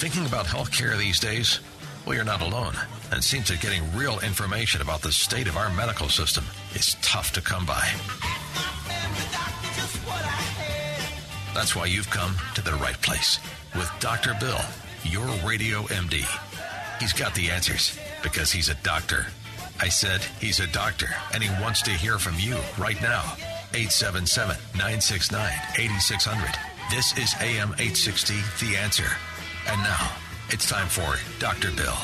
Thinking about healthcare these days? Well, you're not alone. And seems that getting real information about the state of our medical system is tough to come by. That's why you've come to the right place with Dr. Bill, your radio MD. He's got the answers because he's a doctor. I said he's a doctor and he wants to hear from you right now. 877 969 8600. This is AM 860, The Answer. And now, it's time for Dr. Bill,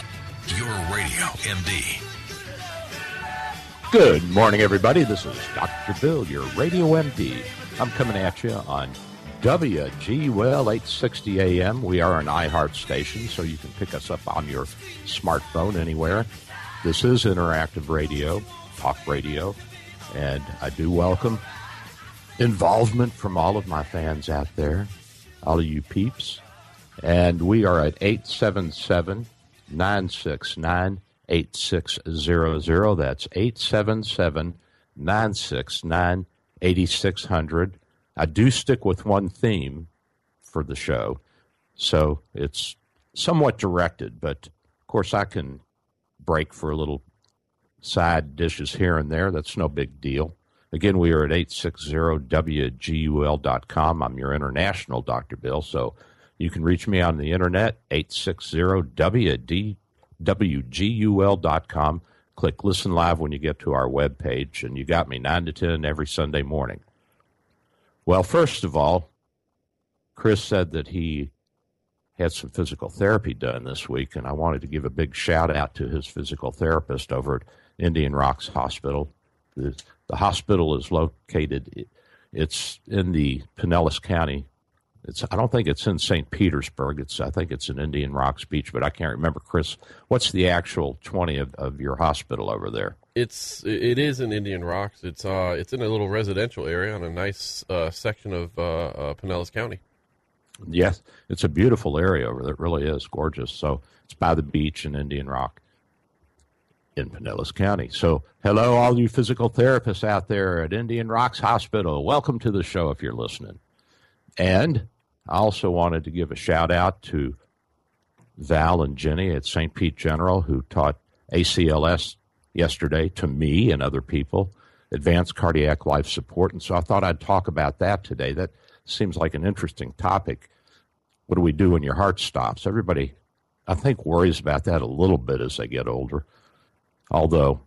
your radio MD. Good morning, everybody. This is Dr. Bill, your radio MD. I'm coming at you on WGUL 860 AM. We are an iHeart station, so you can pick us up on your smartphone anywhere. This is interactive radio, talk radio, and I do welcome involvement from all of my fans out there, all of you peeps. And we are at 877 969 8600. That's 877 969 8600. I do stick with one theme for the show, so it's somewhat directed, but of course I can break for a little side dishes here and there. That's no big deal. Again, we are at 860WGUL.com. I'm your international Dr. Bill, so you can reach me on the internet, 860WGUL.com. Click listen live when you get to our web page, and you got me 9 to 10 every Sunday morning. Well, first of all, Chris said that he had some physical therapy done this week, and I wanted to give a big shout out to his physical therapist over at Indian Rocks Hospital. The, the hospital is located, it's in the Pinellas County it's I don't think it's in St. Petersburg. It's I think it's in Indian Rocks Beach, but I can't remember. Chris, what's the actual twenty of, of your hospital over there? It's it is in Indian Rocks. It's uh it's in a little residential area on a nice uh, section of uh, uh, Pinellas County. Yes, it's a beautiful area over there. It really is gorgeous. So it's by the beach in Indian Rock in Pinellas County. So hello, all you physical therapists out there at Indian Rocks Hospital. Welcome to the show if you're listening. And I also wanted to give a shout out to Val and Jenny at St. Pete General who taught ACLS yesterday to me and other people, advanced cardiac life support. And so I thought I'd talk about that today. That seems like an interesting topic. What do we do when your heart stops? Everybody, I think, worries about that a little bit as they get older. Although,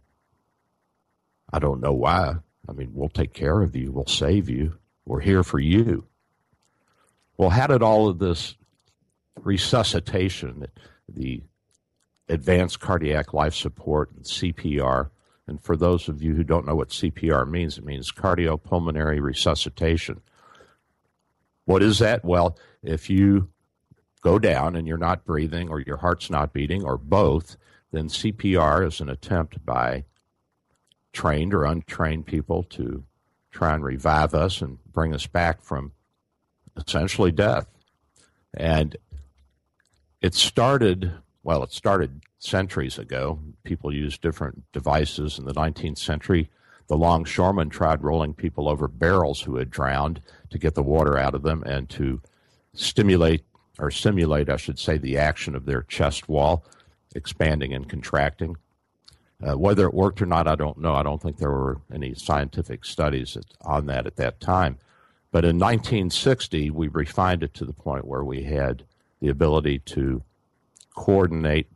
I don't know why. I mean, we'll take care of you, we'll save you, we're here for you. Well, how did all of this resuscitation, the advanced cardiac life support, and CPR, and for those of you who don't know what CPR means, it means cardiopulmonary resuscitation. What is that? Well, if you go down and you're not breathing or your heart's not beating or both, then CPR is an attempt by trained or untrained people to try and revive us and bring us back from essentially death. And it started, well, it started centuries ago. People used different devices in the 19th century. The longshoremen tried rolling people over barrels who had drowned to get the water out of them and to stimulate or simulate, I should say, the action of their chest wall expanding and contracting. Uh, whether it worked or not, I don't know. I don't think there were any scientific studies on that at that time. But in 1960, we refined it to the point where we had the ability to coordinate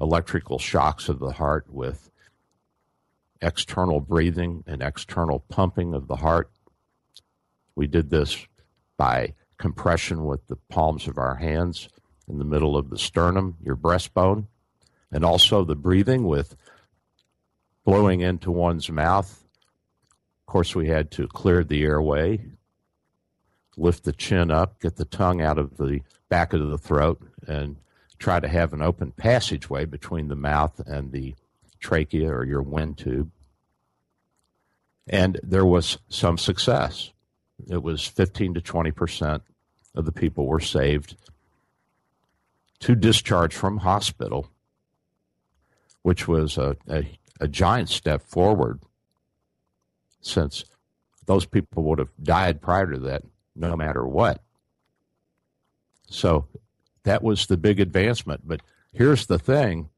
electrical shocks of the heart with external breathing and external pumping of the heart. We did this by compression with the palms of our hands in the middle of the sternum, your breastbone, and also the breathing with blowing into one's mouth Of course, we had to clear the airway, lift the chin up, get the tongue out of the back of the throat, and try to have an open passageway between the mouth and the trachea or your wind tube. And there was some success. It was 15 to 20 percent of the people were saved to discharge from hospital, which was a, a, a giant step forward since those people would have died prior to that no matter what. So that was the big advancement. But here's the thing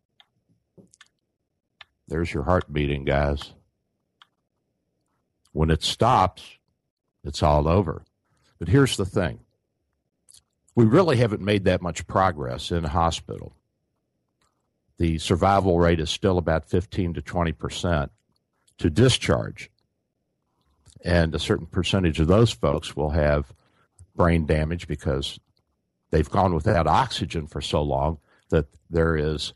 there's your heart beating, guys. When it stops, it's all over. But here's the thing we really haven't made that much progress in hospital. The survival rate is still about 15 to 20 percent to discharge. And a certain percentage of those folks will have brain damage because they've gone without oxygen for so long that there is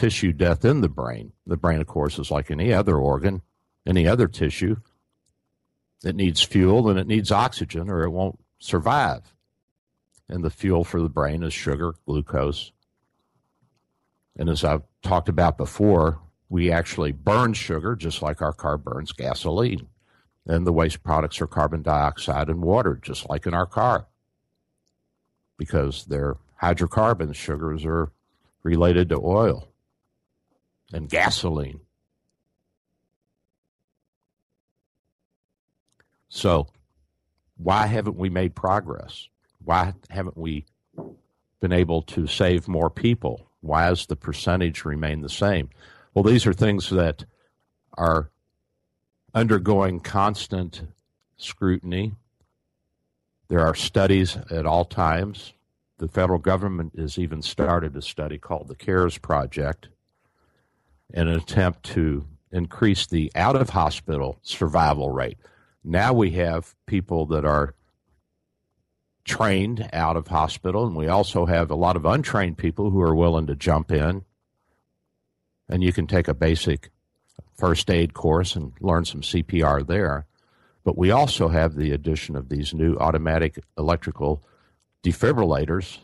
tissue death in the brain. The brain, of course, is like any other organ, any other tissue. It needs fuel and it needs oxygen or it won't survive. And the fuel for the brain is sugar, glucose. And as I've talked about before, we actually burn sugar just like our car burns gasoline. And the waste products are carbon dioxide and water, just like in our car, because they're hydrocarbons. Sugars are related to oil and gasoline. So, why haven't we made progress? Why haven't we been able to save more people? Why has the percentage remained the same? Well, these are things that are undergoing constant scrutiny. There are studies at all times. The federal government has even started a study called the CARES Project in an attempt to increase the out of hospital survival rate. Now we have people that are trained out of hospital, and we also have a lot of untrained people who are willing to jump in. And you can take a basic first aid course and learn some CPR there. But we also have the addition of these new automatic electrical defibrillators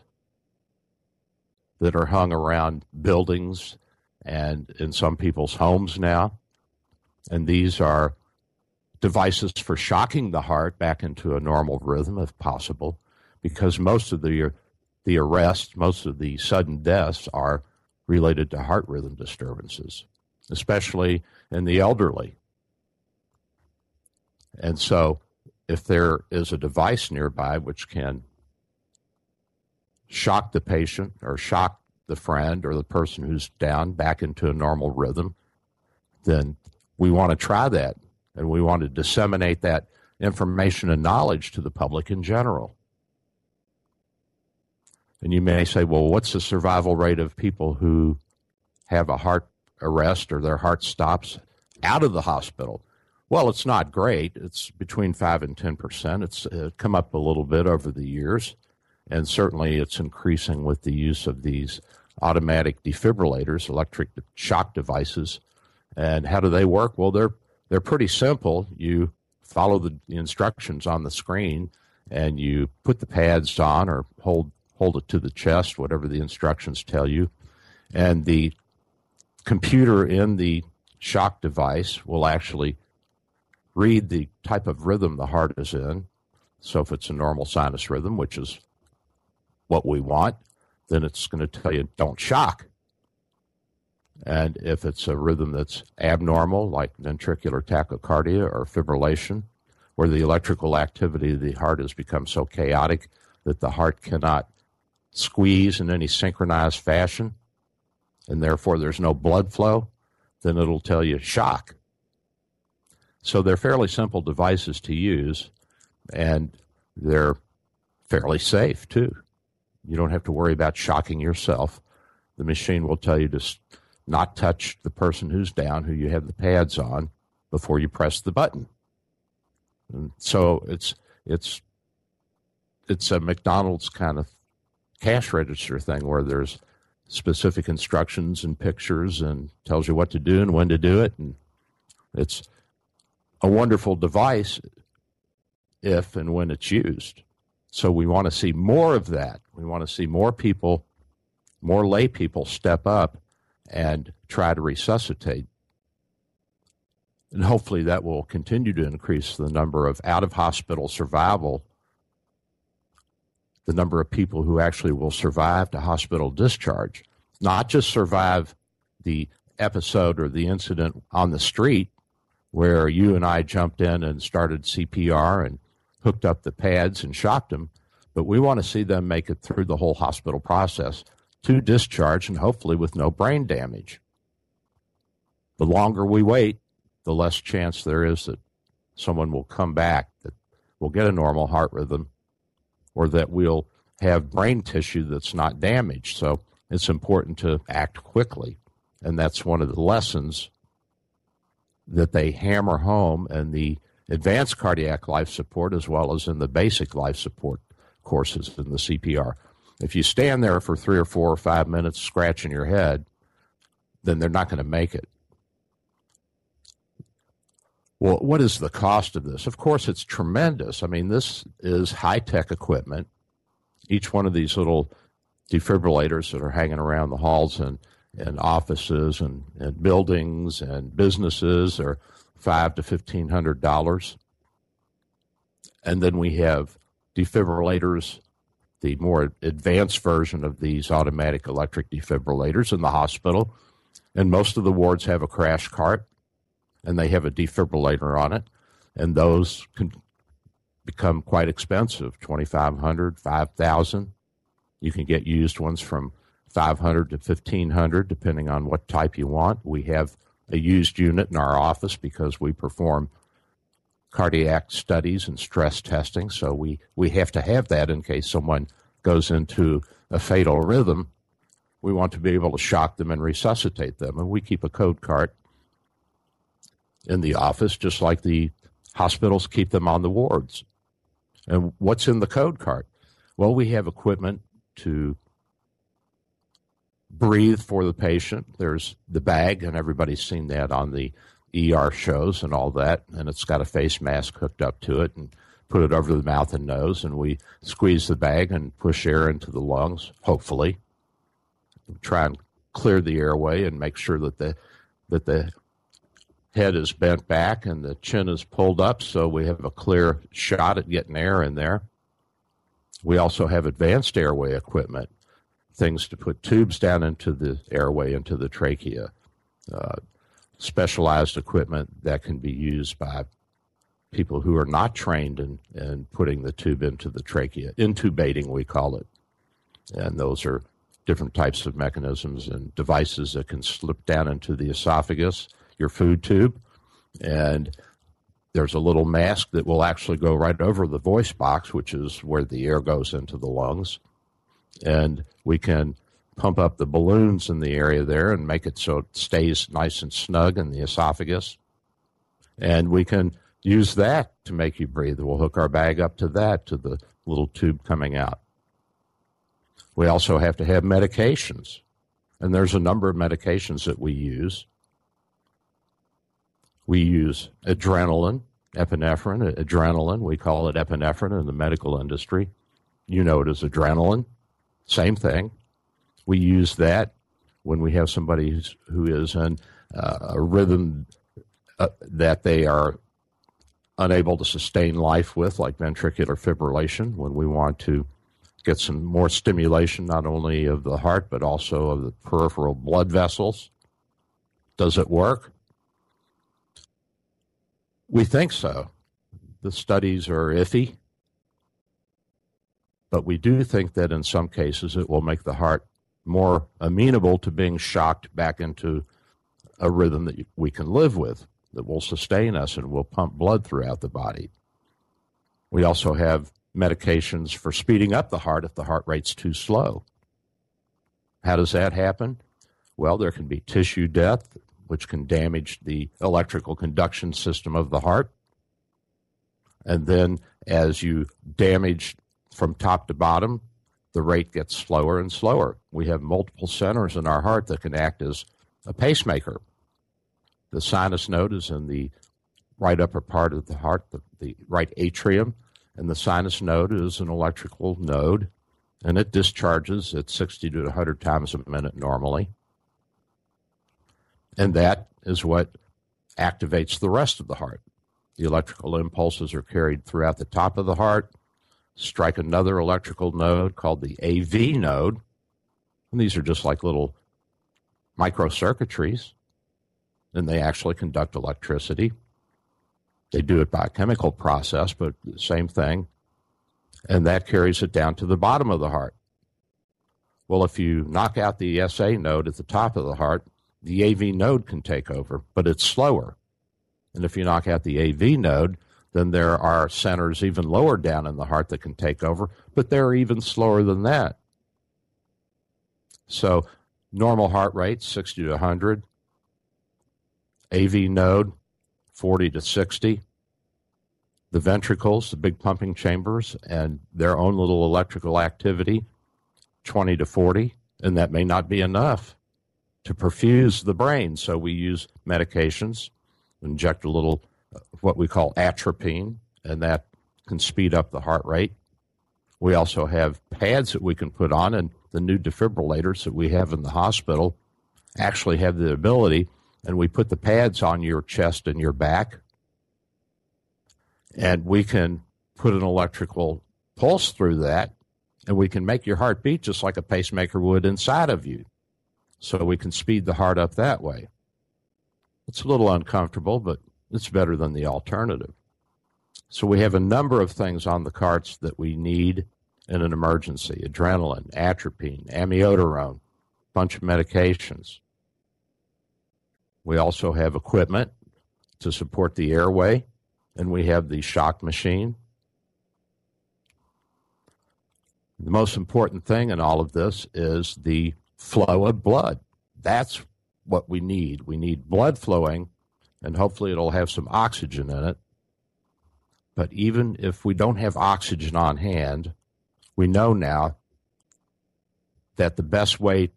that are hung around buildings and in some people's homes now. And these are devices for shocking the heart back into a normal rhythm if possible, because most of the the arrests, most of the sudden deaths are related to heart rhythm disturbances, especially in the elderly. And so, if there is a device nearby which can shock the patient or shock the friend or the person who's down back into a normal rhythm, then we want to try that and we want to disseminate that information and knowledge to the public in general. And you may say, well, what's the survival rate of people who have a heart arrest or their heart stops out of the hospital. Well, it's not great. It's between 5 and 10%. It's uh, come up a little bit over the years, and certainly it's increasing with the use of these automatic defibrillators, electric shock devices. And how do they work? Well, they're they're pretty simple. You follow the instructions on the screen and you put the pads on or hold hold it to the chest, whatever the instructions tell you. And the computer in the shock device will actually read the type of rhythm the heart is in. So if it's a normal sinus rhythm, which is what we want, then it's going to tell you don't shock. And if it's a rhythm that's abnormal, like ventricular tachycardia or fibrillation, where the electrical activity of the heart has become so chaotic that the heart cannot squeeze in any synchronized fashion, and therefore there's no blood flow, then it'll tell you shock. So they're fairly simple devices to use, and they're fairly safe too. You don't have to worry about shocking yourself. The machine will tell you to not touch the person who's down, who you have the pads on, before you press the button. And so it's it's it's a McDonald's kind of cash register thing where there's specific instructions and pictures and tells you what to do and when to do it and it's a wonderful device if and when it's used. So we want to see more of that. We want to see more people, more lay people step up and try to resuscitate. And hopefully that will continue to increase the number of out of hospital survival, the number of people who actually will survive to hospital discharge, not just survive the episode or the incident on the street where you and I jumped in and started CPR and hooked up the pads and shocked them, but we want to see them make it through the whole hospital process to discharge and hopefully with no brain damage. The longer we wait, the less chance there is that someone will come back, that will get a normal heart rhythm, or that we'll have brain tissue that's not damaged. So it's important to act quickly. And that's one of the lessons that they hammer home in the advanced cardiac life support as well as in the basic life support courses in the CPR. If you stand there for three or four or five minutes scratching your head, then they're not going to make it. Well, what is the cost of this? Of course, it's tremendous. I mean, this is high tech equipment. Each one of these little defibrillators that are hanging around the halls and, and offices and, and buildings and businesses are five to fifteen hundred dollars. And then we have defibrillators, the more advanced version of these automatic electric defibrillators in the hospital. And most of the wards have a crash cart and they have a defibrillator on it. And those can become quite expensive 2500 5000 You can get used ones from 500 to 1500 depending on what type you want. We have a used unit in our office because we perform cardiac studies and stress testing. So we, we have to have that in case someone goes into a fatal rhythm. We want to be able to shock them and resuscitate them. And we keep a code cart in the office, just like the hospitals keep them on the wards. And what's in the code cart? Well, we have equipment to breathe for the patient. There's the bag, and everybody's seen that on the ER shows and all that. And it's got a face mask hooked up to it and put it over the mouth and nose. And we squeeze the bag and push air into the lungs, hopefully. Try and clear the airway and make sure that the, that the head is bent back and the chin is pulled up so we have a clear shot at getting air in there. We also have advanced airway equipment things to put tubes down into the airway, into the trachea, uh, specialized equipment that can be used by people who are not trained in, in putting the tube into the trachea. Intubating, we call it. And those are different types of mechanisms and devices that can slip down into the esophagus, your food tube, and there's a little mask that will actually go right over the voice box, which is where the air goes into the lungs and we can pump up the balloons in the area there and make it so it stays nice and snug in the esophagus. And we can use that to make you breathe. We'll hook our bag up to that, to the little tube coming out. We also have to have medications. And there's a number of medications that we use. We use adrenaline, epinephrine, adrenaline. We call it epinephrine in the medical industry. You know it as adrenaline. Same thing. We use that when we have somebody who is in uh, a rhythm uh, that they are unable to sustain life with, like ventricular fibrillation, when we want to get some more stimulation, not only of the heart, but also of the peripheral blood vessels. Does it work? We think so. The studies are iffy. But we do think that in some cases it will make the heart more amenable to being shocked back into a rhythm that we can live with, that will sustain us and will pump blood throughout the body. We also have medications for speeding up the heart if the heart rate's too slow. How does that happen? Well, there can be tissue death, which can damage the electrical conduction system of the heart. And then as you damage from top to bottom, the rate gets slower and slower. We have multiple centers in our heart that can act as a pacemaker. The sinus node is in the right upper part of the heart, the, the right atrium, and the sinus node is an electrical node, and it discharges at 60 to 100 times a minute normally. And that is what activates the rest of the heart. The electrical impulses are carried throughout the top of the heart, strike another electrical node called the AV node. And these are just like little microcircuitries, and they actually conduct electricity. They do it by a chemical process, but same thing. And that carries it down to the bottom of the heart. Well, if you knock out the SA node at the top of the heart, the AV node can take over, but it's slower. And if you knock out the AV node, then there are centers even lower down in the heart that can take over, but they're even slower than that. So, normal heart rate 60 to 100, AV node 40 to 60. The ventricles, the big pumping chambers, and their own little electrical activity 20 to 40, and that may not be enough to perfuse the brain. So we use medications, inject a little what we call atropine, and that can speed up the heart rate. We also have pads that we can put on, and the new defibrillators that we have in the hospital actually have the ability, and we put the pads on your chest and your back, and we can put an electrical pulse through that, and we can make your heart beat just like a pacemaker would inside of you so we can speed the heart up that way. It's a little uncomfortable, but it's better than the alternative. So we have a number of things on the carts that we need in an emergency adrenaline, atropine, amiodarone, bunch of medications. We also have equipment to support the airway, and we have the shock machine. The most important thing in all of this is the flow of blood. That's what we need. We need blood flowing, and hopefully it'll have some oxygen in it. But even if we don't have oxygen on hand, we know now that the best way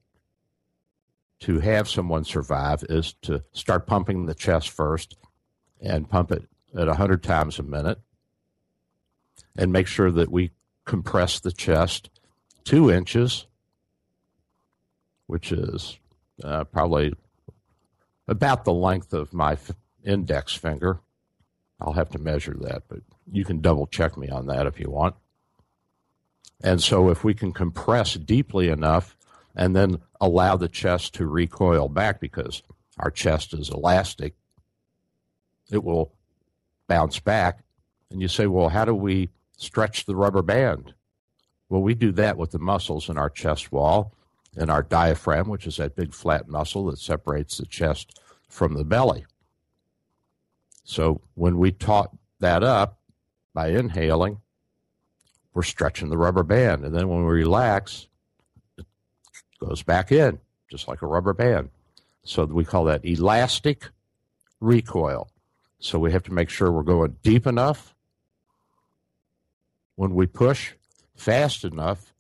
to have someone survive is to start pumping the chest first and pump it at 100 times a minute and make sure that we compress the chest two inches which is uh, probably about the length of my index finger. I'll have to measure that, but you can double check me on that if you want. And so, if we can compress deeply enough and then allow the chest to recoil back because our chest is elastic, it will bounce back. And you say, well, how do we stretch the rubber band? Well, we do that with the muscles in our chest wall and our diaphragm, which is that big flat muscle that separates the chest from the belly. So when we taut that up by inhaling, we're stretching the rubber band. And then when we relax, it goes back in, just like a rubber band. So we call that elastic recoil. So we have to make sure we're going deep enough when we push, fast enough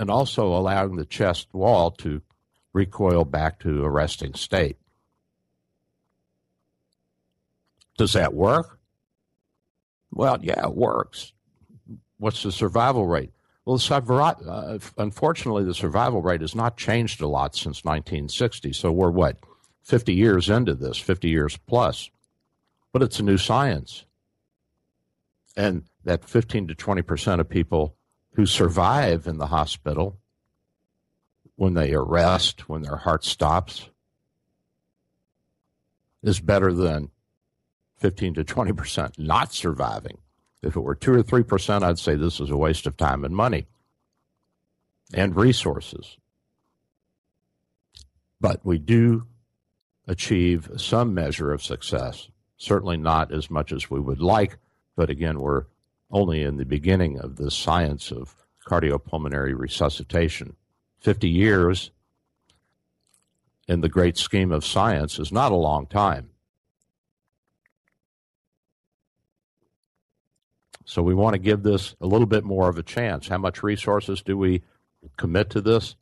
and also allowing the chest wall to recoil back to a resting state. Does that work? Well, yeah, it works. What's the survival rate? Well, uh, unfortunately, the survival rate has not changed a lot since 1960. So we're what, 50 years into this, 50 years plus. But it's a new science. And that 15 to 20% of people who survive in the hospital when they arrest, when their heart stops, is better than 15 to 20% not surviving. If it were 2 or 3%, I'd say this is a waste of time and money and resources. But we do achieve some measure of success. Certainly not as much as we would like, but again, we're only in the beginning of the science of cardiopulmonary resuscitation. 50 years in the great scheme of science is not a long time. So we want to give this a little bit more of a chance. How much resources do we commit to this?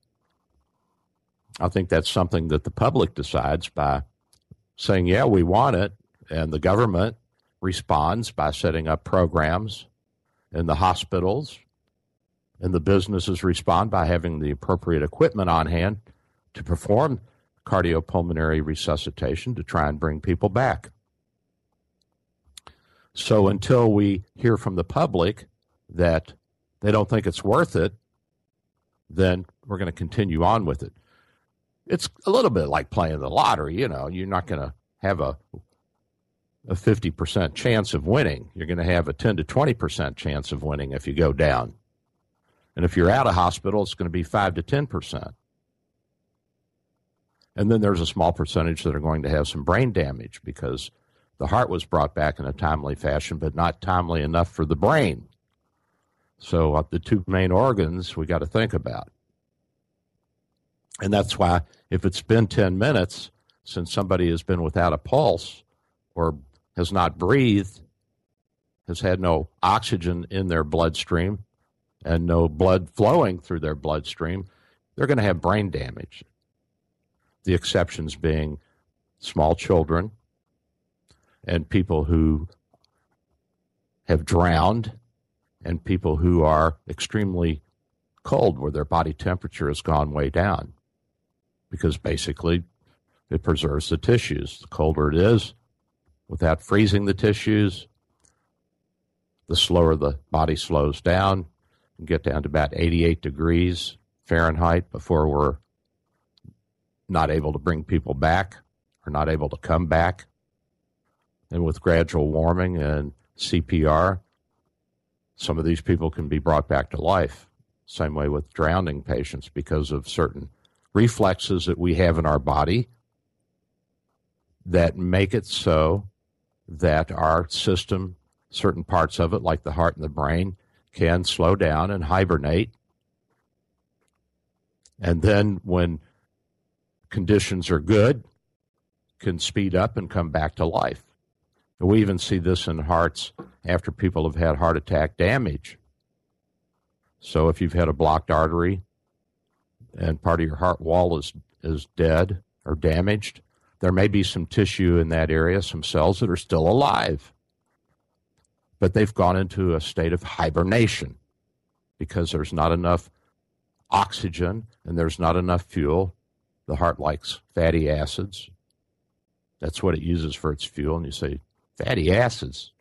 I think that's something that the public decides by saying, yeah, we want it, and the government responds by setting up programs, and the hospitals and the businesses respond by having the appropriate equipment on hand to perform cardiopulmonary resuscitation to try and bring people back. So until we hear from the public that they don't think it's worth it, then we're going to continue on with it. It's a little bit like playing the lottery, you know, you're not going to have a a 50% chance of winning. You're going to have a 10 to 20% chance of winning if you go down. And if you're out of hospital, it's going to be 5 to 10%. And then there's a small percentage that are going to have some brain damage because the heart was brought back in a timely fashion, but not timely enough for the brain. So, uh, the two main organs we got to think about. And that's why, if it's been 10 minutes since somebody has been without a pulse or has not breathed, has had no oxygen in their bloodstream, and no blood flowing through their bloodstream, they're going to have brain damage. The exceptions being small children and people who have drowned and people who are extremely cold where their body temperature has gone way down because basically it preserves the tissues. The colder it is, without freezing the tissues, the slower the body slows down, and get down to about 88 degrees Fahrenheit before we're not able to bring people back or not able to come back. And with gradual warming and CPR, some of these people can be brought back to life. Same way with drowning patients because of certain reflexes that we have in our body that make it so that our system, certain parts of it, like the heart and the brain, can slow down and hibernate. And then when conditions are good, can speed up and come back to life. We even see this in hearts after people have had heart attack damage. So if you've had a blocked artery and part of your heart wall is is dead or damaged, there may be some tissue in that area, some cells that are still alive but they've gone into a state of hibernation because there's not enough oxygen and there's not enough fuel. The heart likes fatty acids. That's what it uses for its fuel. And you say, fatty acids?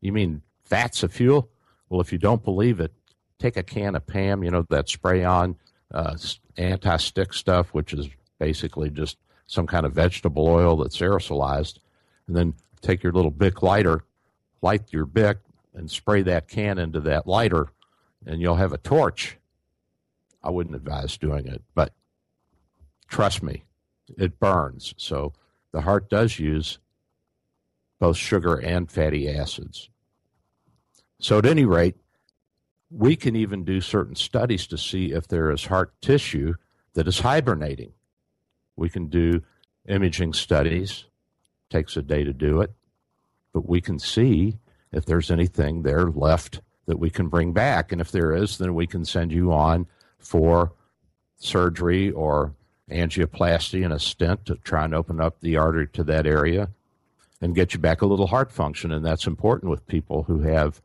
You mean fat's a fuel? Well, if you don't believe it, take a can of PAM, you know, that spray on uh, anti stick stuff, which is basically just some kind of vegetable oil that's aerosolized, and then take your little Bic lighter light your Bic and spray that can into that lighter, and you'll have a torch. I wouldn't advise doing it, but trust me, it burns. So the heart does use both sugar and fatty acids. So, at any rate, we can even do certain studies to see if there is heart tissue that is hibernating. We can do imaging studies, takes a day to do it but we can see if there's anything there left that we can bring back. And if there is, then we can send you on for surgery or angioplasty and a stent to try and open up the artery to that area and get you back a little heart function. And that's important with people who have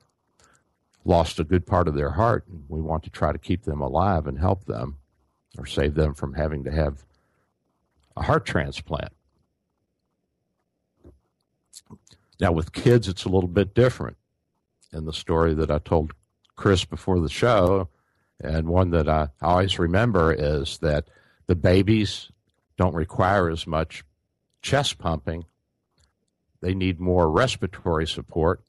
lost a good part of their heart. We want to try to keep them alive and help them or save them from having to have a heart transplant. Now, with kids, it's a little bit different. And the story that I told Chris before the show, and one that I always remember, is that the babies don't require as much chest pumping. They need more respiratory support,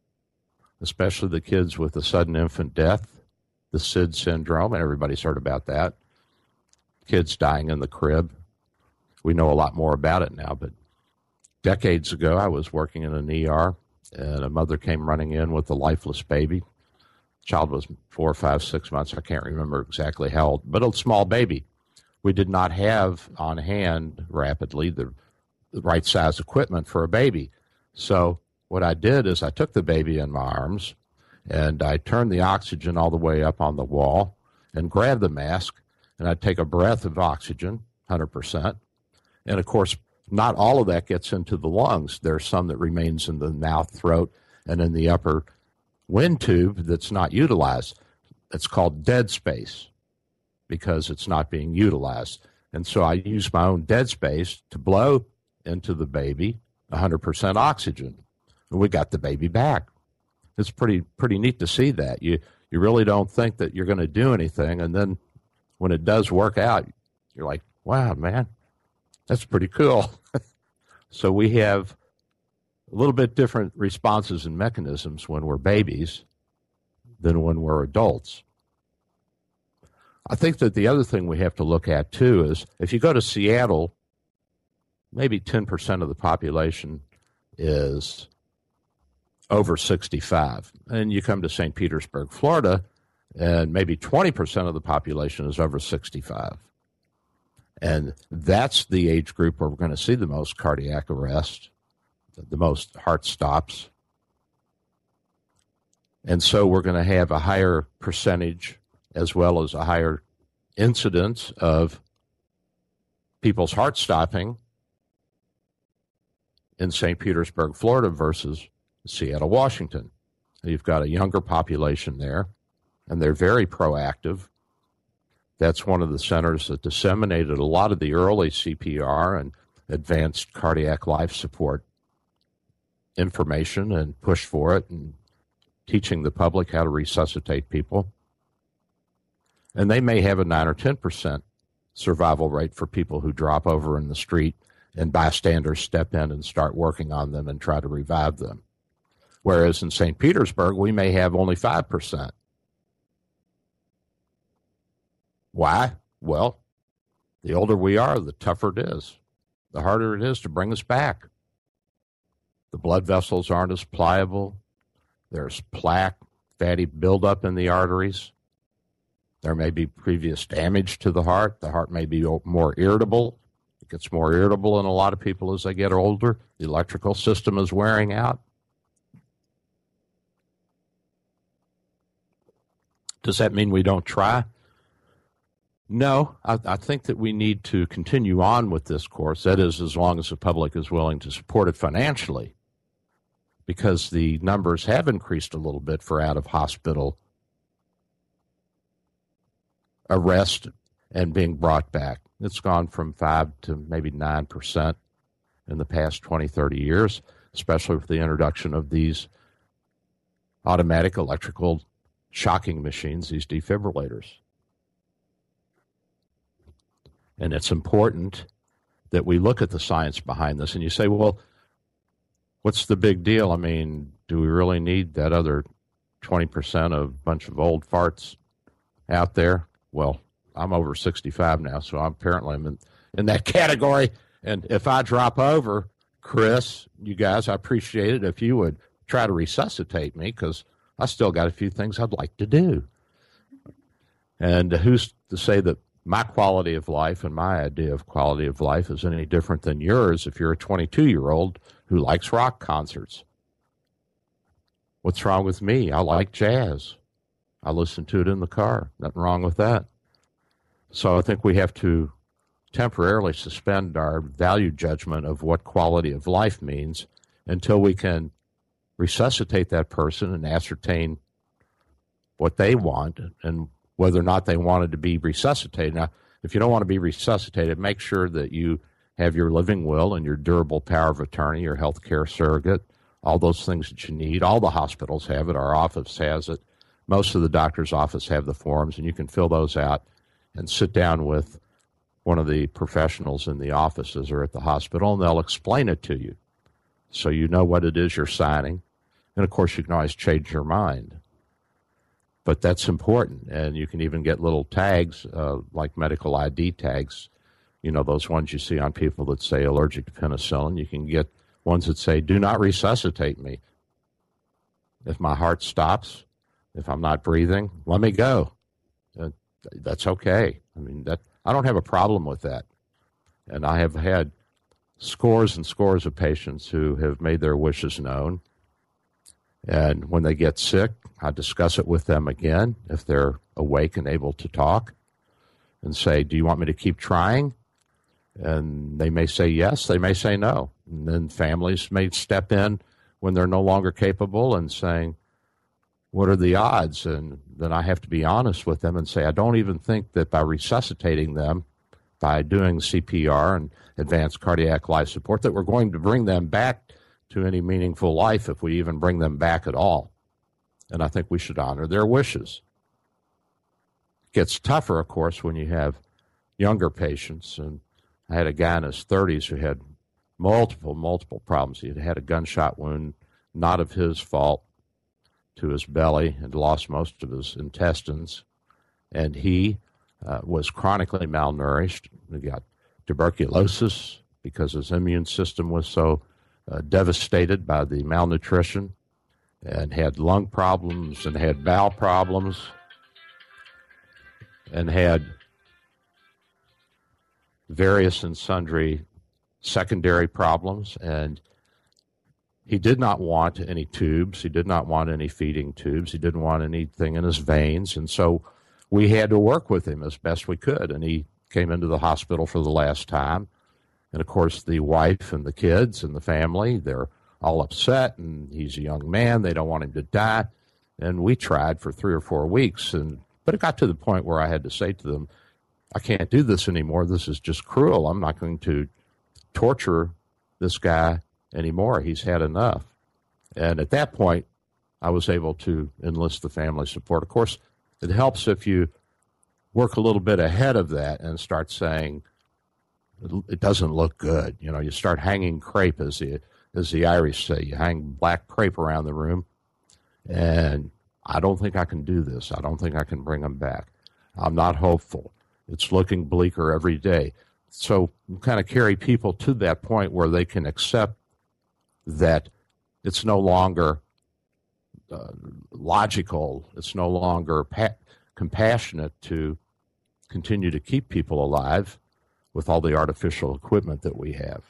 especially the kids with the sudden infant death, the SID syndrome, and everybody's heard about that. Kids dying in the crib. We know a lot more about it now, but decades ago, I was working in an ER, and a mother came running in with a lifeless baby. Child was four, five, six months. I can't remember exactly how old, but a small baby. We did not have on hand rapidly the, the right size equipment for a baby. So what I did is I took the baby in my arms and I turned the oxygen all the way up on the wall and grabbed the mask and I'd take a breath of oxygen, 100%. And of course, not all of that gets into the lungs. There's some that remains in the mouth, throat, and in the upper wind tube that's not utilized. It's called dead space because it's not being utilized. And so I use my own dead space to blow into the baby 100% oxygen. And we got the baby back. It's pretty pretty neat to see that. You you really don't think that you're going to do anything and then when it does work out, you're like, "Wow, man. That's pretty cool." so we have a little bit different responses and mechanisms when we're babies than when we're adults. I think that the other thing we have to look at too is if you go to Seattle, maybe 10% of the population is over 65. And you come to St. Petersburg, Florida, and maybe 20% of the population is over 65. And that's the age group where we're going to see the most cardiac arrest, the most heart stops. And so we're going to have a higher percentage as well as a higher incidence of people's heart stopping in St. Petersburg, Florida versus Seattle, Washington. You've got a younger population there, and they're very proactive. That's one of the centers that disseminated a lot of the early CPR and advanced cardiac life support information and pushed for it and teaching the public how to resuscitate people. And they may have a 9 or 10% survival rate for people who drop over in the street and bystanders step in and start working on them and try to revive them. Whereas in St. Petersburg, we may have only 5%. Why? Well, the older we are, the tougher it is, the harder it is to bring us back. The blood vessels aren't as pliable. There's plaque, fatty buildup in the arteries. There may be previous damage to the heart. The heart may be more irritable. It gets more irritable in a lot of people as they get older. The electrical system is wearing out. Does that mean we don't try? No, I, I, think that we need to continue on with this course. That is, as long as the public is willing to support it financially, because the numbers have increased a little bit for out of hospital arrest and being brought back. It's gone from 5 to maybe 9% in the past 20, 30 years, especially with the introduction of these automatic electrical shocking machines, these defibrillators. And it's important that we look at the science behind this. And you say, well, what's the big deal? I mean, do we really need that other 20% of a bunch of old farts out there? Well, I'm over 65 now, so I'm apparently I'm in, in that category. And if I drop over, Chris, you guys, I appreciate it if you would try to resuscitate me because I still got a few things I'd like to do. And who's to say that my quality of life and my idea of quality of life is any different than yours if you're a 22 year old who likes rock concerts? What's wrong with me? I like jazz. I listen to it in the car. Nothing wrong with that. So I think we have to temporarily suspend our value judgment of what quality of life means until we can resuscitate that person and ascertain what they want and whether or not they wanted to be resuscitated. Now, if you don't want to be resuscitated, make sure that you have your living will and your durable power of attorney, your health care surrogate, all those things that you need. All the hospitals have it. Our office has it. Most of the doctor's office have the forms, and you can fill those out and sit down with one of the professionals in the offices or at the hospital, and they'll explain it to you so you know what it is you're signing. And of course, you can always change your mind. But that's important. And you can even get little tags uh, like medical ID tags, you know, those ones you see on people that say allergic to penicillin. You can get ones that say, do not resuscitate me. If my heart stops, if I'm not breathing, let me go. That's okay. I mean, that I don't have a problem with that. And I have had scores and scores of patients who have made their wishes known. And when they get sick, I discuss it with them again if they're awake and able to talk and say, Do you want me to keep trying? And they may say yes, they may say no. And then families may step in when they're no longer capable and saying, What are the odds? And then I have to be honest with them and say, I don't even think that by resuscitating them, by doing CPR and advanced cardiac life support, that we're going to bring them back to any meaningful life if we even bring them back at all. And I think we should honor their wishes. It gets tougher, of course, when you have younger patients. And I had a guy in his 30s who had multiple, multiple problems. He had had a gunshot wound, not of his fault, to his belly and lost most of his intestines. And he uh, was chronically malnourished. He got tuberculosis because his immune system was so uh, devastated by the malnutrition and had lung problems and had bowel problems and had various and sundry secondary problems. And he did not want any tubes. He did not want any feeding tubes. He didn't want anything in his veins. And so we had to work with him as best we could. And he came into the hospital for the last time. And of course, the wife and the kids and the family, they're all upset. And he's a young man. They don't want him to die. And we tried for three or four weeks. And, but it got to the point where I had to say to them, I can't do this anymore. This is just cruel. I'm not going to torture this guy anymore. He's had enough. And at that point, I was able to enlist the family support. Of course, it helps if you work a little bit ahead of that and start saying, it doesn't look good. You know, you start hanging crepe, as the, as the Irish say. You hang black crepe around the room. And I don't think I can do this. I don't think I can bring them back. I'm not hopeful. It's looking bleaker every day. So kind of carry people to that point where they can accept that it's no longer uh, logical, it's no longer pa- compassionate to continue to keep people alive with all the artificial equipment that we have.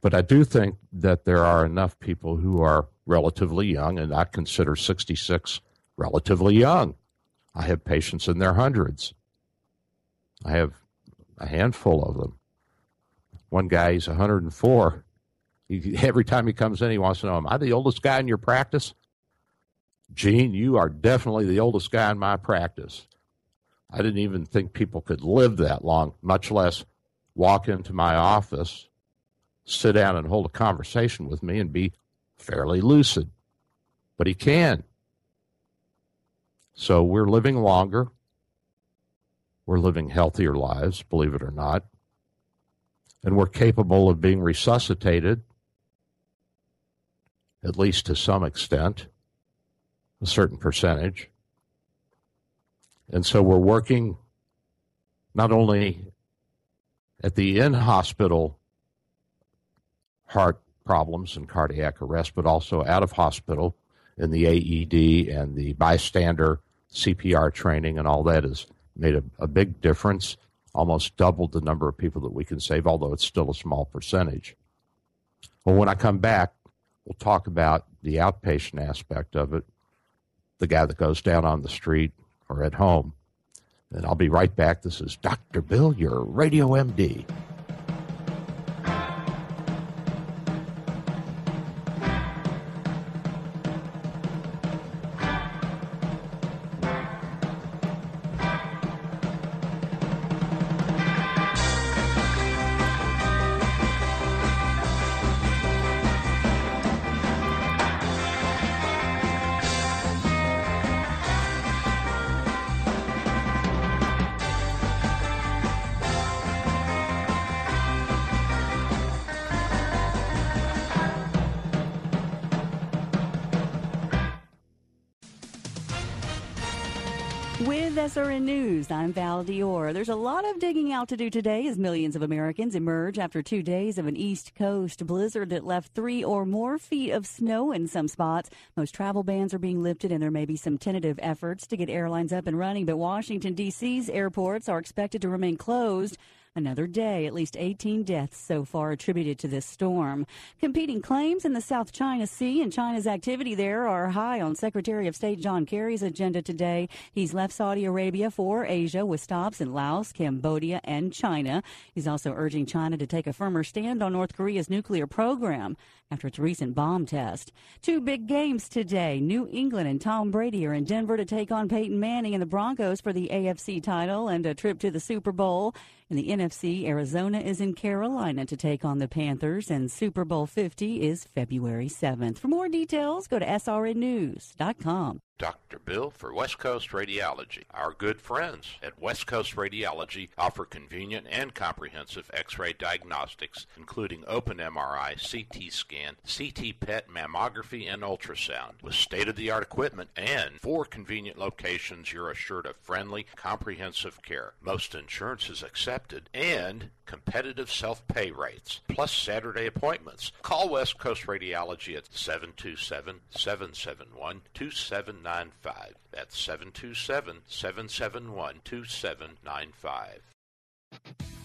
But I do think that there are enough people who are relatively young, and I consider 66 relatively young. I have patients in their hundreds. I have a handful of them. One guy, he's 104. He, every time he comes in, he wants to know, Am I the oldest guy in your practice? Gene, you are definitely the oldest guy in my practice. I didn't even think people could live that long, much less walk into my office, sit down and hold a conversation with me and be fairly lucid. But he can. So we're living longer. We're living healthier lives, believe it or not. And we're capable of being resuscitated, at least to some extent, a certain percentage. And so we're working not only at the in hospital heart problems and cardiac arrest, but also out of hospital in the AED and the bystander CPR training and all that has made a, a big difference, almost doubled the number of people that we can save, although it's still a small percentage. Well, when I come back, we'll talk about the outpatient aspect of it, the guy that goes down on the street or at home. And I'll be right back. This is Dr. Bill, your Radio MD. SRN News, I'm Val Dior. There's a lot of digging out to do today as millions of Americans emerge after two days of an East Coast blizzard that left three or more feet of snow in some spots. Most travel bans are being lifted, and there may be some tentative efforts to get airlines up and running, but Washington, D.C.'s airports are expected to remain closed Another day, at least 18 deaths so far attributed to this storm. Competing claims in the South China Sea and China's activity there are high on Secretary of State John Kerry's agenda today. He's left Saudi Arabia for Asia with stops in Laos, Cambodia, and China. He's also urging China to take a firmer stand on North Korea's nuclear program after its recent bomb test. Two big games today. New England and Tom Brady are in Denver to take on Peyton Manning and the Broncos for the AFC title and a trip to the Super Bowl. In the NFC, Arizona is in Carolina to take on the Panthers, and Super Bowl 50 is February 7th. For more details, go to srnnews.com. Dr. Bill for West Coast Radiology. Our good friends at West Coast Radiology offer convenient and comprehensive X ray diagnostics, including open MRI, CT scan, CT PET, mammography, and ultrasound. With state of the art equipment and four convenient locations, you're assured of friendly, comprehensive care. Most insurance is accepted and competitive self pay rates, plus Saturday appointments. Call West Coast Radiology at 727 771 2795. That's 727 771 2795.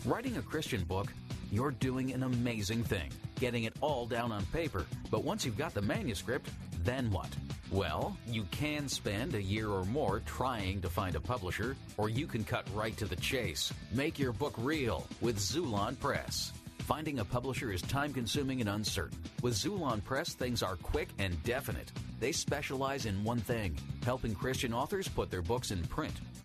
Writing a Christian book, you're doing an amazing thing, getting it all down on paper. But once you've got the manuscript, then what? Well, you can spend a year or more trying to find a publisher, or you can cut right to the chase. Make your book real with Xulon Press. Finding a publisher is time consuming and uncertain. With Xulon Press, things are quick and definite. They specialize in one thing helping Christian authors put their books in print.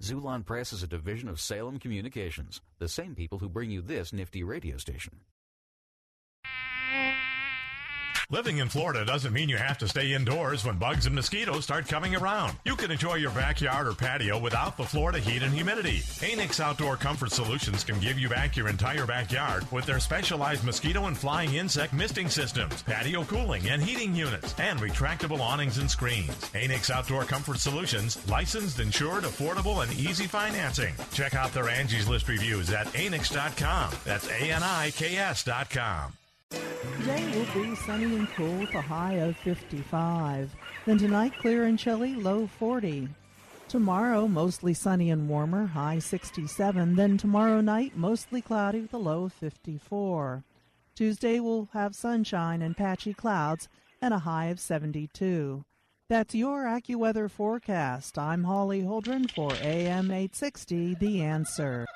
Xulon Press is a division of Salem Communications, the same people who bring you this nifty radio station. Living in Florida doesn't mean you have to stay indoors when bugs and mosquitoes start coming around. You can enjoy your backyard or patio without the Florida heat and humidity. Aniks Outdoor Comfort Solutions can give you back your entire backyard with their specialized mosquito and flying insect misting systems, patio cooling and heating units, and retractable awnings and screens. Aniks Outdoor Comfort Solutions, licensed, insured, affordable, and easy financing. Check out their Angie's List reviews at aniks.com. That's A-N-I-K-S.com. Today will be sunny and cool with a high of 55. Then tonight, clear and chilly, low 40. Tomorrow, mostly sunny and warmer, high 67. Then tomorrow night, mostly cloudy with a low 54. Tuesday, we'll have sunshine and patchy clouds and a high of 72. That's your AccuWeather forecast. I'm Holly Holdren for AM 860, The Answer.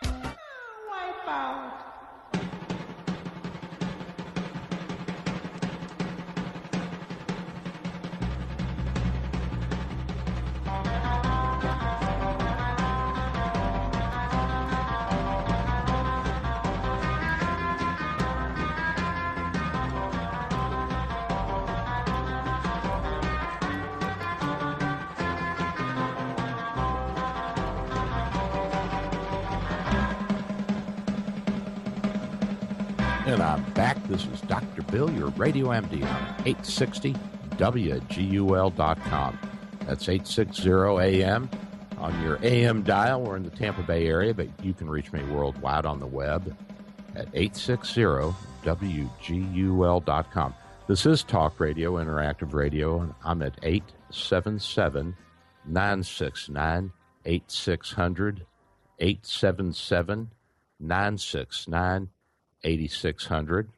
Bill, your Radio MD on 860 WGUL.com. That's 860 AM on your AM dial. We're in the Tampa Bay area, but you can reach me worldwide on the web at 860 WGUL.com. This is Talk Radio, Interactive Radio, and I'm at 877 969 8600. 877 969 8600.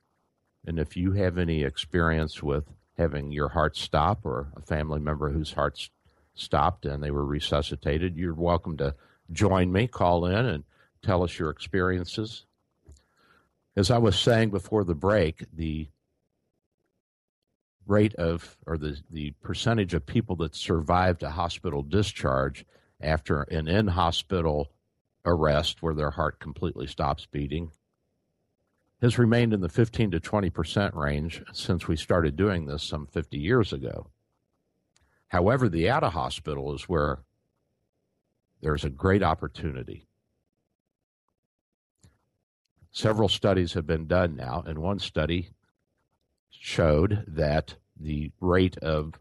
And if you have any experience with having your heart stop or a family member whose heart stopped and they were resuscitated, you're welcome to join me. Call in and tell us your experiences. As I was saying before the break, the rate of or the, the percentage of people that survived a hospital discharge after an in hospital arrest where their heart completely stops beating has remained in the 15 to 20 percent range since we started doing this some 50 years ago. However, the of hospital is where there's a great opportunity. Several studies have been done now, and one study showed that the rate of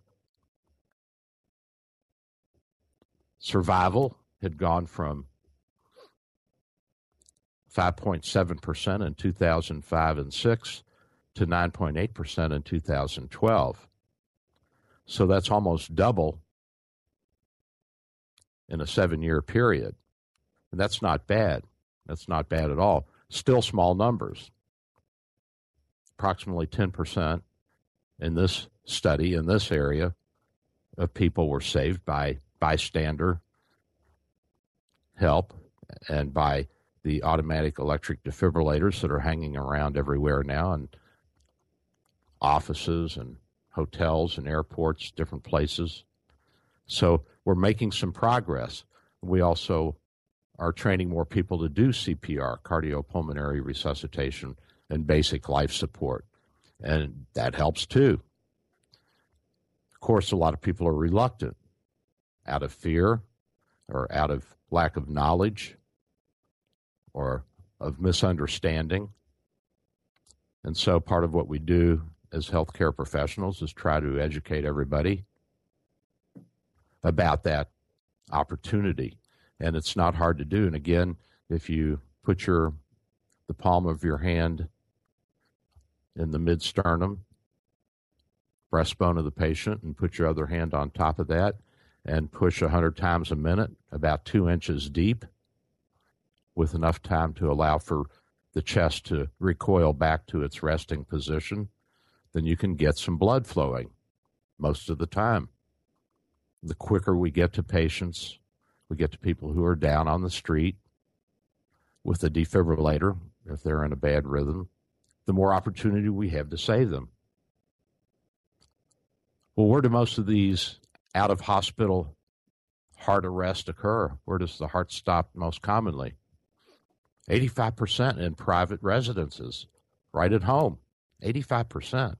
survival had gone from 5.7% in 2005 and 6 to 9.8% in 2012. So that's almost double in a seven year period. And that's not bad. That's not bad at all. Still small numbers. Approximately 10% in this study, in this area, of people were saved by bystander help and by the automatic electric defibrillators that are hanging around everywhere now and offices and hotels and airports, different places. So we're making some progress. We also are training more people to do CPR, cardiopulmonary resuscitation, and basic life support. And that helps too. Of course, a lot of people are reluctant out of fear or out of lack of knowledge or of misunderstanding. And so part of what we do as healthcare professionals is try to educate everybody about that opportunity. And it's not hard to do. And again, if you put your the palm of your hand in the mid sternum, breastbone of the patient, and put your other hand on top of that and push 100 times a minute, about two inches deep, with enough time to allow for the chest to recoil back to its resting position, then you can get some blood flowing most of the time. The quicker we get to patients, we get to people who are down on the street with a defibrillator, if they're in a bad rhythm, the more opportunity we have to save them. Well, where do most of these out of hospital heart arrest occur? Where does the heart stop most commonly? 85% in private residences, right at home. 85%.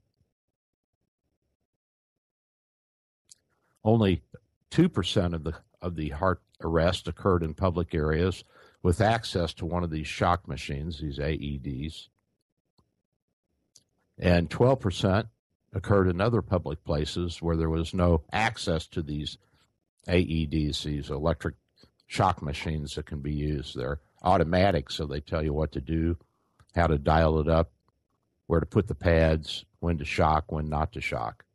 Only 2% of the of the heart arrest occurred in public areas with access to one of these shock machines, these AEDs. And 12% occurred in other public places where there was no access to these AEDs, these electric shock machines that can be used. They're automatic, so they tell you what to do, how to dial it up, where to put the pads, when to shock, when not to shock.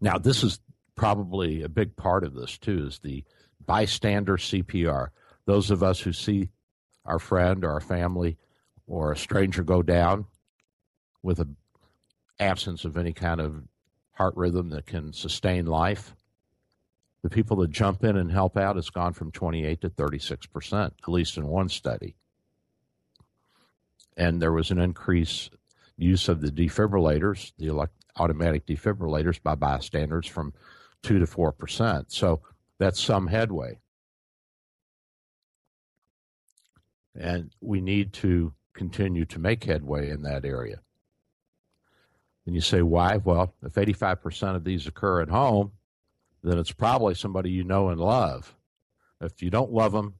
Now, this is probably a big part of this too, is the bystander CPR. Those of us who see our friend or our family or a stranger go down with an absence of any kind of heart rhythm that can sustain life. The people that jump in and help out has gone from 28 to 36 percent, at least in one study. And there was an increase use of the defibrillators, the elect- automatic defibrillators by bystanders from two to four percent. So that's some headway. And we need to continue to make headway in that area. And you say, why? Well, if 85% of these occur at home, then it's probably somebody you know and love. If you don't love them,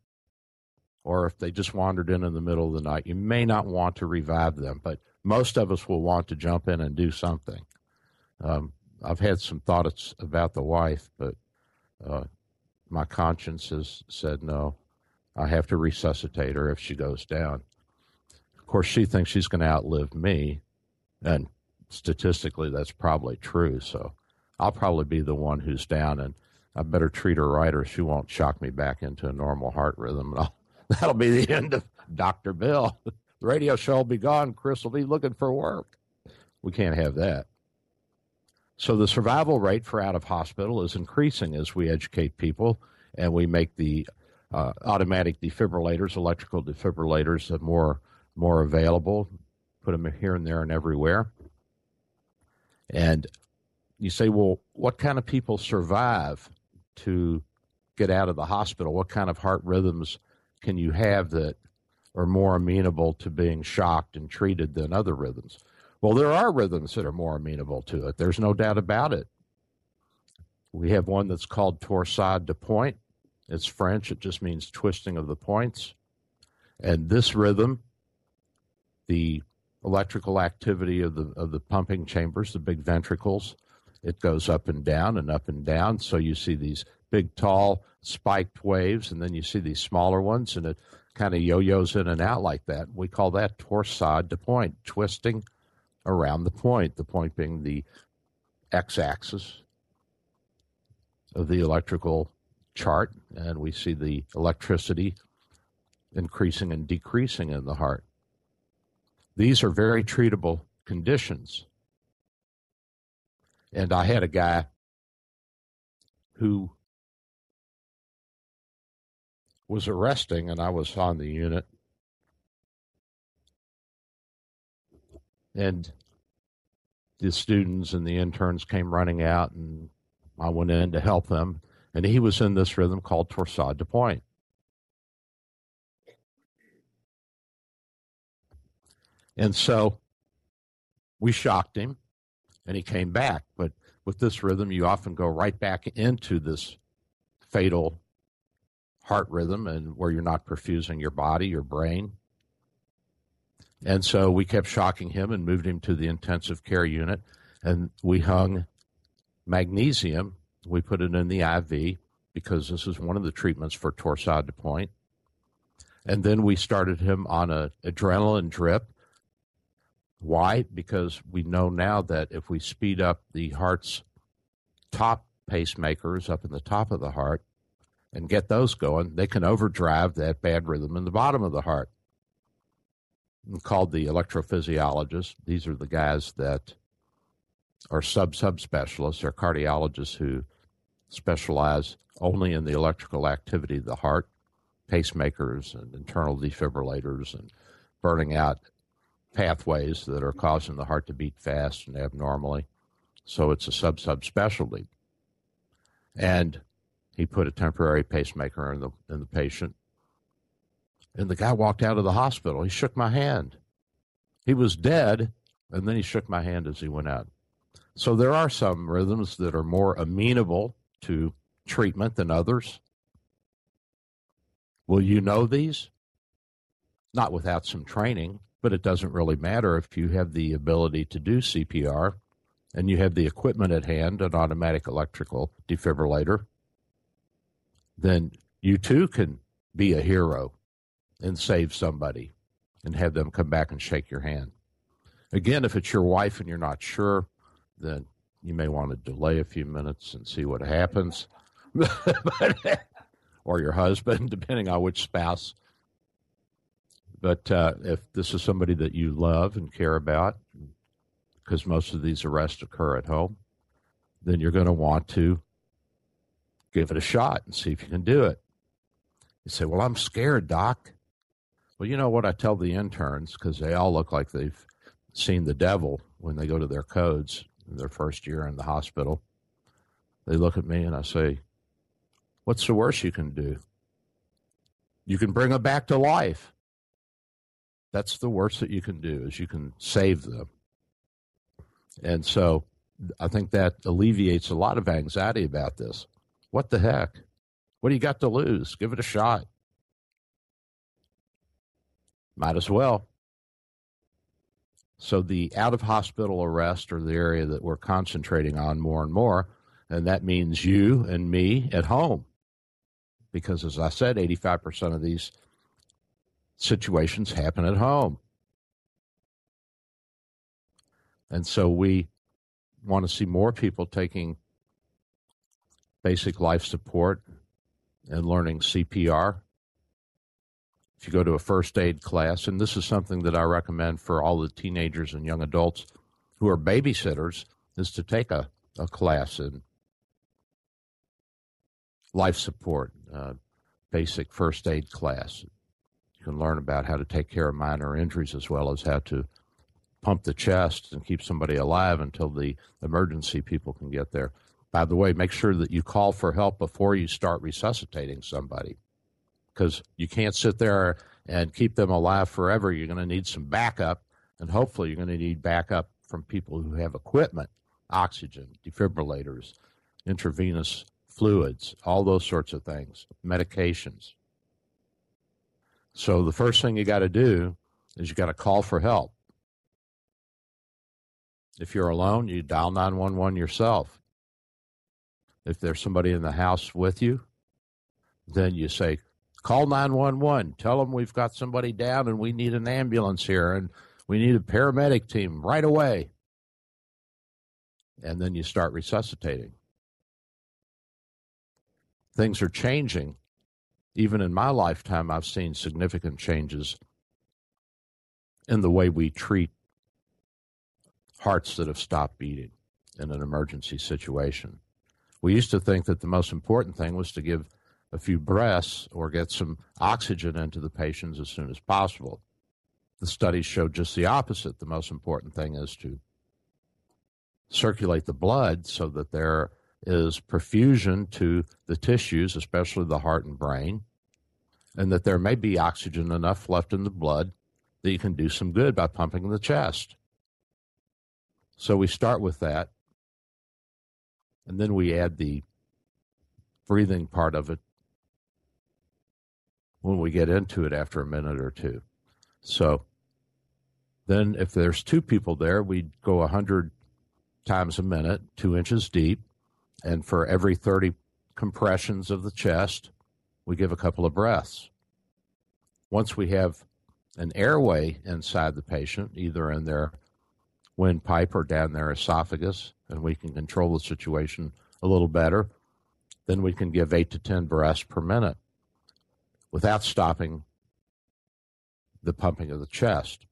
or if they just wandered in in the middle of the night, you may not want to revive them, but most of us will want to jump in and do something. Um, I've had some thoughts about the wife, but uh, my conscience has said no. I have to resuscitate her if she goes down. Of course, she thinks she's going to outlive me, and statistically, that's probably true. So I'll probably be the one who's down, and I better treat her right, or she won't shock me back into a normal heart rhythm. And I'll, that'll be the end of Dr. Bill. the radio show will be gone. Chris will be looking for work. We can't have that. So the survival rate for out of hospital is increasing as we educate people and we make the uh, automatic defibrillators, electrical defibrillators, more more available. Put them here and there and everywhere. And you say, well, what kind of people survive to get out of the hospital? What kind of heart rhythms can you have that are more amenable to being shocked and treated than other rhythms? Well, there are rhythms that are more amenable to it. There's no doubt about it. We have one that's called torsade de pointe. It's French, it just means twisting of the points. And this rhythm, the electrical activity of the of the pumping chambers, the big ventricles. It goes up and down and up and down. So you see these big, tall, spiked waves, and then you see these smaller ones, and it kind of yo-yos in and out like that. We call that torsade de pointe, twisting around the point. The point being the x-axis of the electrical chart, and we see the electricity increasing and decreasing in the heart. These are very treatable conditions. And I had a guy who was arresting, and I was on the unit. And the students and the interns came running out, and I went in to help them. And he was in this rhythm called Torsade de Pointe. And so we shocked him and he came back. But with this rhythm, you often go right back into this fatal heart rhythm and where you're not perfusing your body, your brain. And so we kept shocking him and moved him to the intensive care unit. And we hung magnesium. We put it in the IV because this is one of the treatments for torsade de pointe. And then we started him on an adrenaline drip why? Because we know now that if we speed up the heart's top pacemakers up in the top of the heart and get those going, they can overdrive that bad rhythm in the bottom of the heart. Called the electrophysiologists. These are the guys that are sub subspecialists. They're cardiologists who specialize only in the electrical activity of the heart, pacemakers and internal defibrillators, and burning out pathways that are causing the heart to beat fast and abnormally. So it's a sub subspecialty. And he put a temporary pacemaker in the in the patient. And the guy walked out of the hospital. He shook my hand. He was dead, and then he shook my hand as he went out. So there are some rhythms that are more amenable to treatment than others. Will you know these? Not without some training but it doesn't really matter if you have the ability to do CPR and you have the equipment at hand, an automatic electrical defibrillator, then you too can be a hero and save somebody and have them come back and shake your hand. Again, if it's your wife and you're not sure, then you may want to delay a few minutes and see what happens. or your husband, depending on which spouse but uh, if this is somebody that you love and care about, because most of these arrests occur at home, then you're going to want to give it a shot and see if you can do it. You say, Well, I'm scared, Doc. Well, you know what I tell the interns, because they all look like they've seen the devil when they go to their codes in their first year in the hospital. They look at me and I say, What's the worst you can do? You can bring them back to life. That's the worst that you can do is you can save them. And so I think that alleviates a lot of anxiety about this. What the heck? What do you got to lose? Give it a shot. Might as well. So the out of hospital arrest are the area that we're concentrating on more and more. And that means you and me at home. Because as I said, 85% of these situations happen at home. And so we want to see more people taking basic life support and learning CPR. If you go to a first aid class, and this is something that I recommend for all the teenagers and young adults who are babysitters, is to take a, a class in life support, uh, basic first aid class can learn about how to take care of minor injuries as well as how to pump the chest and keep somebody alive until the emergency people can get there. By the way, make sure that you call for help before you start resuscitating somebody because you can't sit there and keep them alive forever. You're going to need some backup, and hopefully, you're going to need backup from people who have equipment, oxygen, defibrillators, intravenous fluids, all those sorts of things, medications. So the first thing you got to do is you got to call for help. If you're alone, you dial 911 yourself. If there's somebody in the house with you, then you say, call 911. Tell them we've got somebody down and we need an ambulance here and we need a paramedic team right away. And then you start resuscitating. Things are changing. Even in my lifetime, I've seen significant changes in the way we treat hearts that have stopped beating in an emergency situation. We used to think that the most important thing was to give a few breaths or get some oxygen into the patients as soon as possible. The studies showed just the opposite. The most important thing is to circulate the blood so that there is perfusion to the tissues, especially the heart and brain, and that there may be oxygen enough left in the blood that you can do some good by pumping the chest. So we start with that, and then we add the breathing part of it when we get into it after a minute or two. So then, if there's two people there, we'd go 100 times a minute, two inches deep, and for every 30 compressions of the chest, we give a couple of breaths. Once we have an airway inside the patient, either in their windpipe or down their esophagus, and we can control the situation a little better, then we can give 8 to 10 breaths per minute without stopping the pumping of the chest.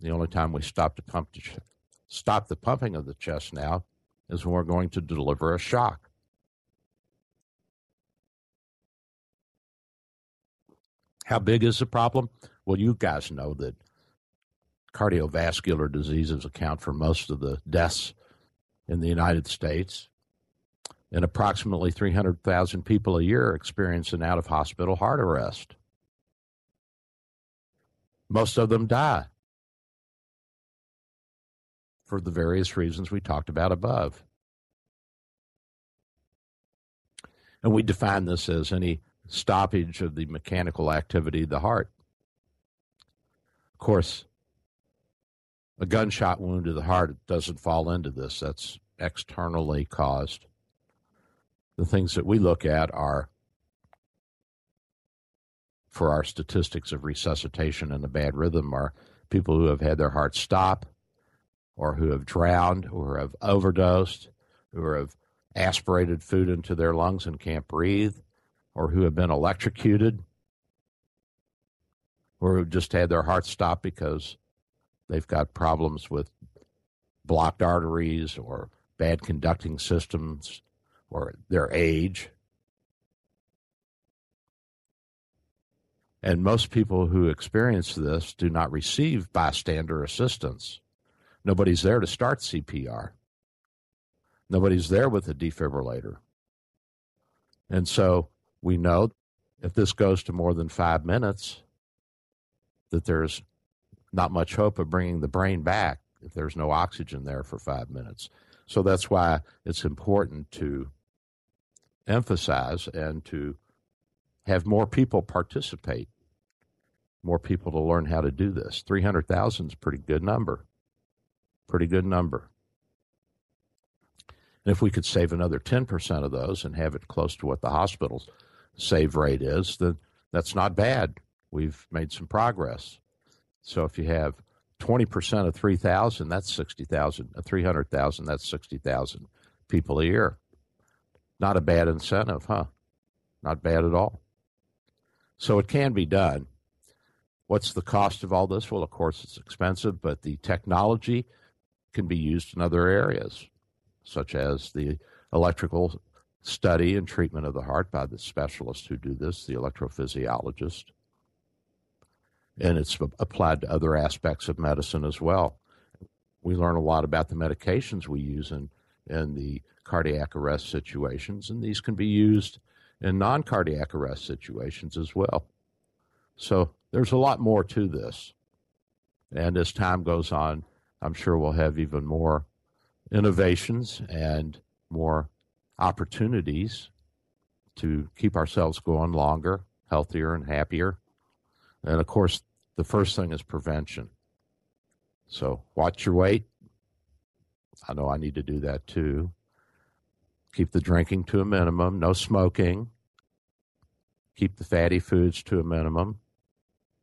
The only time we stop to pump to stop the pumping of the chest now is when we're going to deliver a shock. How big is the problem? Well, you guys know that cardiovascular diseases account for most of the deaths in the United States. And approximately 300,000 people a year experience an out of hospital heart arrest. Most of them die for the various reasons we talked about above. And we define this as any stoppage of the mechanical activity of the heart. Of course, a gunshot wound to the heart doesn't fall into this. That's externally caused the things that we look at are for our statistics of resuscitation and a bad rhythm are people who have had their heart stop or who have drowned or have overdosed or have aspirated food into their lungs and can't breathe or who have been electrocuted or who just had their heart stop because they've got problems with blocked arteries or bad conducting systems or their age. And most people who experience this do not receive bystander assistance. Nobody's there to start CPR. Nobody's there with a defibrillator. And so we know if this goes to more than five minutes, that there's not much hope of bringing the brain back if there's no oxygen there for five minutes. So that's why it's important to emphasize and to have more people participate, more people to learn how to do this. 300,000 is a pretty good number. Pretty good number. And if we could save another 10% of those and have it close to what the hospital's save rate is, then that's not bad. We've made some progress. So if you have 20% of 3,000, that's 60,000. 300,000, that's 60,000 people a year. Not a bad incentive, huh? Not bad at all. So it can be done. What's the cost of all this? Well, of course, it's expensive, but the technology can be used in other areas, such as the electrical study and treatment of the heart by the specialists who do this, the electrophysiologist. And it's applied to other aspects of medicine as well. We learn a lot about the medications we use in, in the cardiac arrest situations, and these can be used in non cardiac arrest situations as well. So there's a lot more to this. And as time goes on, I'm sure we'll have even more innovations and more opportunities to keep ourselves going longer, healthier, and happier. And of course, the first thing is prevention. So watch your weight, I know I need to do that too. Keep the drinking to a minimum, no smoking. Keep the fatty foods to a minimum.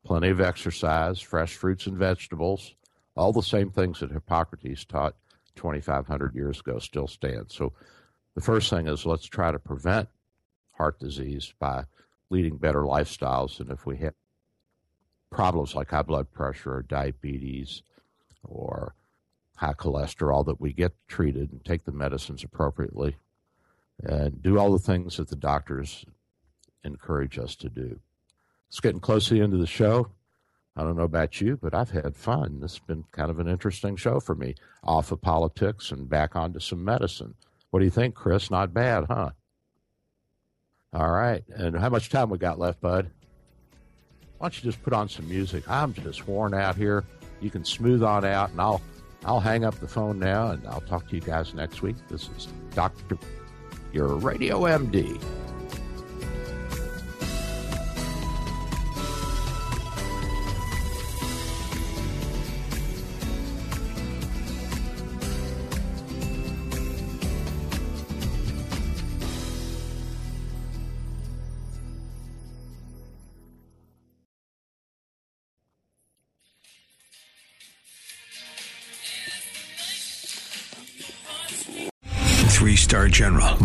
Plenty of exercise, fresh fruits and vegetables. All the same things that Hippocrates taught 2,500 years ago still stand. So the first thing is let's try to prevent heart disease by leading better lifestyles. And if we have problems like high blood pressure or diabetes or high cholesterol, that we get treated and take the medicines appropriately and do all the things that the doctors encourage us to do. It's getting close to the end of the show. I don't know about you, but I've had fun. This has been kind of an interesting show for me. Off of politics and back onto some medicine. What do you think, Chris? Not bad, huh? All right. And how much time we got left, bud? Why don't you just put on some music? I'm just worn out here. You can smooth on out, and I'll I'll hang up the phone now, and I'll talk to you guys next week. This is Doctor, your Radio MD.